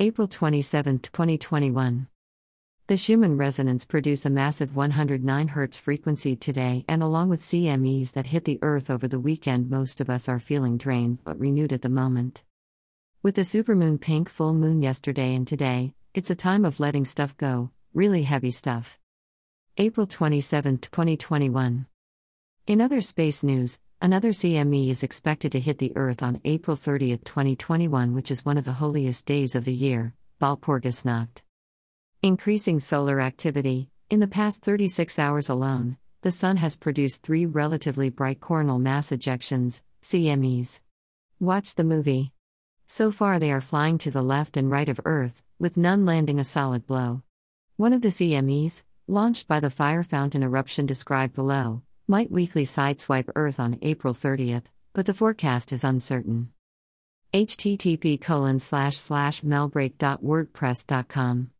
April 27, 2021. The Schumann resonance produce a massive 109 Hz frequency today, and along with CMEs that hit the Earth over the weekend, most of us are feeling drained but renewed at the moment. With the supermoon pink full moon yesterday and today, it's a time of letting stuff go, really heavy stuff. April 27, 2021. In other space news, Another CME is expected to hit the Earth on April 30, 2021, which is one of the holiest days of the year, Walpurgisnacht. Increasing solar activity. In the past 36 hours alone, the Sun has produced three relatively bright coronal mass ejections, CMEs. Watch the movie. So far, they are flying to the left and right of Earth, with none landing a solid blow. One of the CMEs, launched by the fire fountain eruption described below, might weakly sideswipe Earth on April 30th, but the forecast is uncertain. http colon slash slash melbrake.wordpress.com